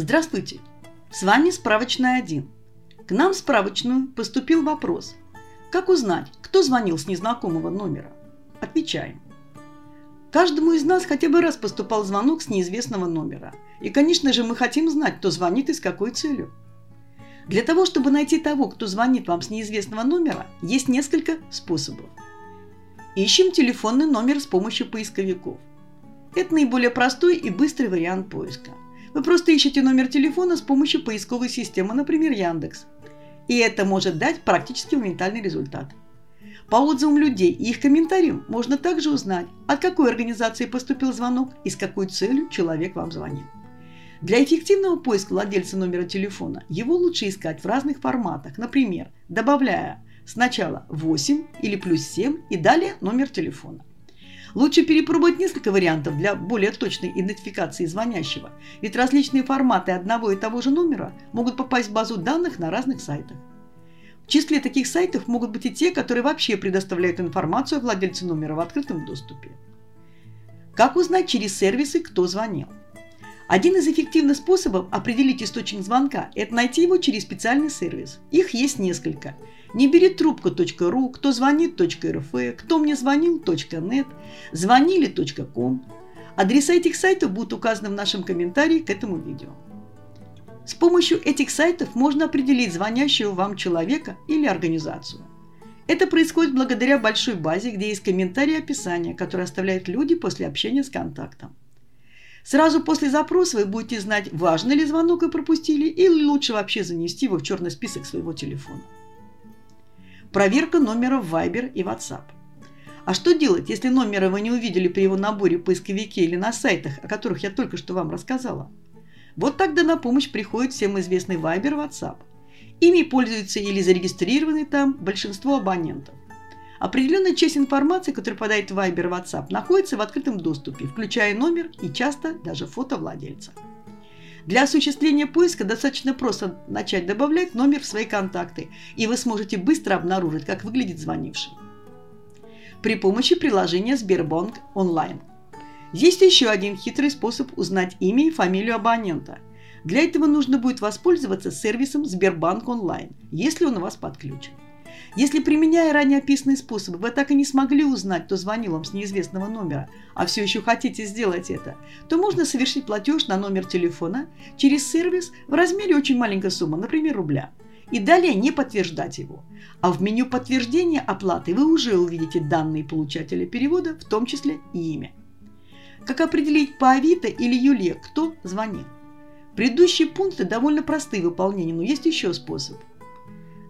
Здравствуйте! С вами справочная 1. К нам в справочную поступил вопрос. Как узнать, кто звонил с незнакомого номера? Отвечаем. Каждому из нас хотя бы раз поступал звонок с неизвестного номера. И, конечно же, мы хотим знать, кто звонит и с какой целью. Для того, чтобы найти того, кто звонит вам с неизвестного номера, есть несколько способов. Ищем телефонный номер с помощью поисковиков. Это наиболее простой и быстрый вариант поиска. Вы просто ищете номер телефона с помощью поисковой системы, например, Яндекс. И это может дать практически моментальный результат. По отзывам людей и их комментариям можно также узнать, от какой организации поступил звонок и с какой целью человек вам звонил. Для эффективного поиска владельца номера телефона его лучше искать в разных форматах, например, добавляя сначала 8 или плюс 7 и далее номер телефона. Лучше перепробовать несколько вариантов для более точной идентификации звонящего, ведь различные форматы одного и того же номера могут попасть в базу данных на разных сайтах. В числе таких сайтов могут быть и те, которые вообще предоставляют информацию о владельце номера в открытом доступе. Как узнать через сервисы, кто звонил? Один из эффективных способов определить источник звонка – это найти его через специальный сервис. Их есть несколько. Не бери трубку.ру, кто звонит.рф, кто мне звонил.нет, звонили.ком. Адреса этих сайтов будут указаны в нашем комментарии к этому видео. С помощью этих сайтов можно определить звонящего вам человека или организацию. Это происходит благодаря большой базе, где есть комментарии и описания, которые оставляют люди после общения с контактом. Сразу после запроса вы будете знать, важный ли звонок вы пропустили, или лучше вообще занести его в черный список своего телефона. Проверка номера в Viber и WhatsApp. А что делать, если номера вы не увидели при его наборе в поисковике или на сайтах, о которых я только что вам рассказала? Вот тогда на помощь приходит всем известный Viber и WhatsApp. Ими пользуются или зарегистрированы там большинство абонентов. Определенная часть информации, которая попадает в Viber и WhatsApp, находится в открытом доступе, включая номер и часто даже фото владельца. Для осуществления поиска достаточно просто начать добавлять номер в свои контакты, и вы сможете быстро обнаружить, как выглядит звонивший. При помощи приложения Сбербанк онлайн. Есть еще один хитрый способ узнать имя и фамилию абонента. Для этого нужно будет воспользоваться сервисом Сбербанк онлайн, если он у вас подключен. Если, применяя ранее описанные способы, вы так и не смогли узнать, кто звонил вам с неизвестного номера, а все еще хотите сделать это, то можно совершить платеж на номер телефона через сервис в размере очень маленькой суммы, например, рубля. И далее не подтверждать его. А в меню подтверждения оплаты вы уже увидите данные получателя перевода, в том числе и имя. Как определить по Авито или Юле, кто звонил? Предыдущие пункты довольно просты в выполнении, но есть еще способ –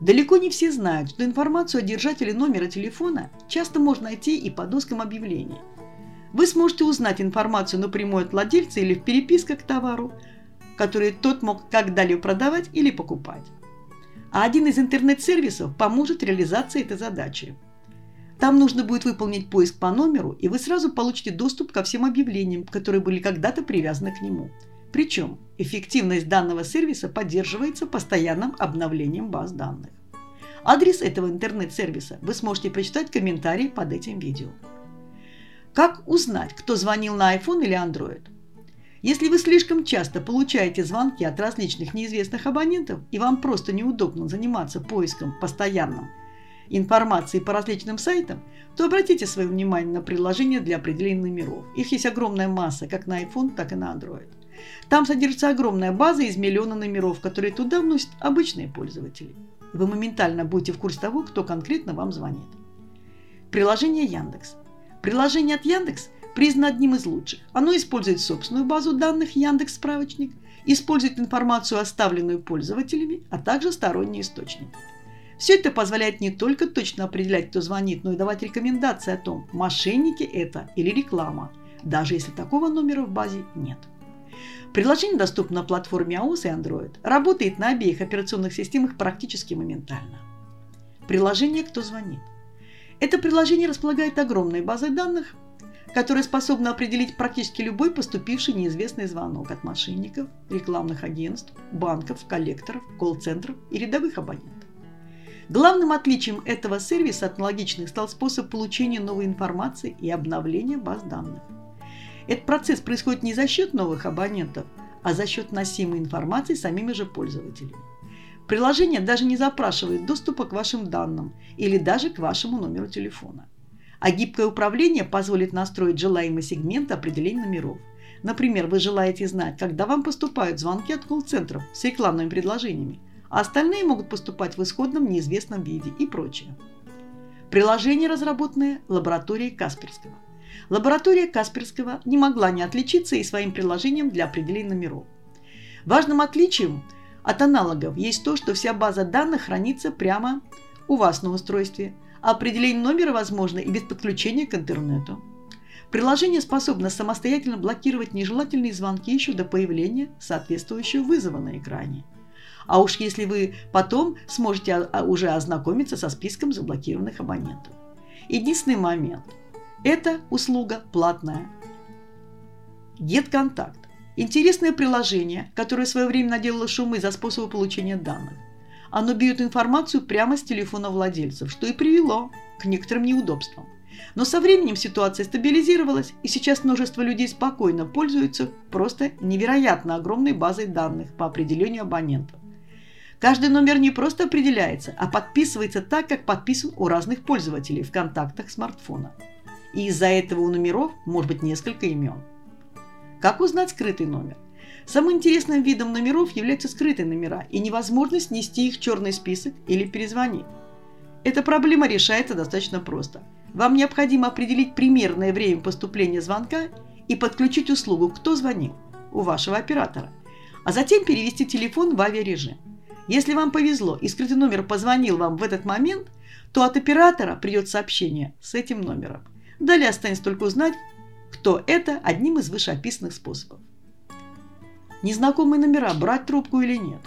Далеко не все знают, что информацию о держателе номера телефона часто можно найти и по доскам объявлений. Вы сможете узнать информацию напрямую от владельца или в переписках к товару, который тот мог когда-либо продавать или покупать. А один из интернет-сервисов поможет реализации этой задачи. Там нужно будет выполнить поиск по номеру, и вы сразу получите доступ ко всем объявлениям, которые были когда-то привязаны к нему. Причем эффективность данного сервиса поддерживается постоянным обновлением баз данных. Адрес этого интернет-сервиса вы сможете прочитать в комментарии под этим видео. Как узнать, кто звонил на iPhone или Android? Если вы слишком часто получаете звонки от различных неизвестных абонентов и вам просто неудобно заниматься поиском постоянным информации по различным сайтам, то обратите свое внимание на приложения для определения номеров. Их есть огромная масса как на iPhone, так и на Android. Там содержится огромная база из миллиона номеров, которые туда вносят обычные пользователи. Вы моментально будете в курсе того, кто конкретно вам звонит. Приложение Яндекс. Приложение от Яндекс признано одним из лучших. Оно использует собственную базу данных Яндекс Справочник, использует информацию, оставленную пользователями, а также сторонние источники. Все это позволяет не только точно определять, кто звонит, но и давать рекомендации о том, мошенники это или реклама, даже если такого номера в базе нет. Приложение доступно на платформе iOS и Android. Работает на обеих операционных системах практически моментально. Приложение «Кто звонит». Это приложение располагает огромной базой данных, которая способна определить практически любой поступивший неизвестный звонок от мошенников, рекламных агентств, банков, коллекторов, колл-центров и рядовых абонентов. Главным отличием этого сервиса от аналогичных стал способ получения новой информации и обновления баз данных. Этот процесс происходит не за счет новых абонентов, а за счет носимой информации самими же пользователями. Приложение даже не запрашивает доступа к вашим данным или даже к вашему номеру телефона. А гибкое управление позволит настроить желаемый сегмент определения номеров. Например, вы желаете знать, когда вам поступают звонки от колл-центров с рекламными предложениями, а остальные могут поступать в исходном неизвестном виде и прочее. Приложение, разработанное лабораторией Касперского. Лаборатория Касперского не могла не отличиться и своим приложением для определения номеров. Важным отличием от аналогов есть то, что вся база данных хранится прямо у вас на устройстве, а определение номера возможно и без подключения к интернету. Приложение способно самостоятельно блокировать нежелательные звонки еще до появления соответствующего вызова на экране. А уж если вы потом сможете уже ознакомиться со списком заблокированных абонентов. Единственный момент – эта услуга платная. GetContact – интересное приложение, которое в свое время наделало шумы за способы получения данных. Оно бьет информацию прямо с телефона владельцев, что и привело к некоторым неудобствам. Но со временем ситуация стабилизировалась, и сейчас множество людей спокойно пользуются просто невероятно огромной базой данных по определению абонентов. Каждый номер не просто определяется, а подписывается так, как подписан у разных пользователей в контактах смартфона и из-за этого у номеров может быть несколько имен. Как узнать скрытый номер? Самым интересным видом номеров являются скрытые номера и невозможность нести их в черный список или перезвонить. Эта проблема решается достаточно просто. Вам необходимо определить примерное время поступления звонка и подключить услугу «Кто звонил?» у вашего оператора, а затем перевести телефон в авиарежим. Если вам повезло и скрытый номер позвонил вам в этот момент, то от оператора придет сообщение с этим номером – Далее останется только узнать, кто это одним из вышеописанных способов. Незнакомые номера, брать трубку или нет.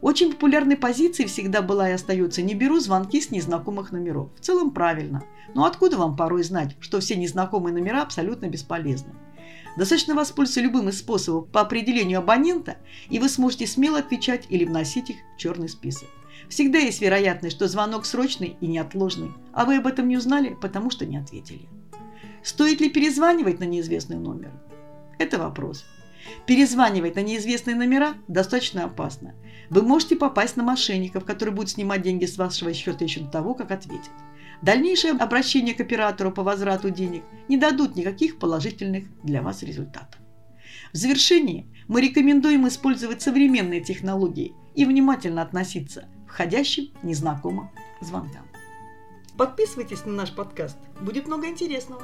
Очень популярной позицией всегда была и остается «не беру звонки с незнакомых номеров». В целом правильно. Но откуда вам порой знать, что все незнакомые номера абсолютно бесполезны? Достаточно воспользоваться любым из способов по определению абонента, и вы сможете смело отвечать или вносить их в черный список. Всегда есть вероятность, что звонок срочный и неотложный, а вы об этом не узнали, потому что не ответили. Стоит ли перезванивать на неизвестный номер? Это вопрос. Перезванивать на неизвестные номера достаточно опасно. Вы можете попасть на мошенников, которые будут снимать деньги с вашего счета еще до того, как ответят. Дальнейшее обращение к оператору по возврату денег не дадут никаких положительных для вас результатов. В завершении мы рекомендуем использовать современные технологии и внимательно относиться входящим незнакомым звонкам. Подписывайтесь на наш подкаст, будет много интересного.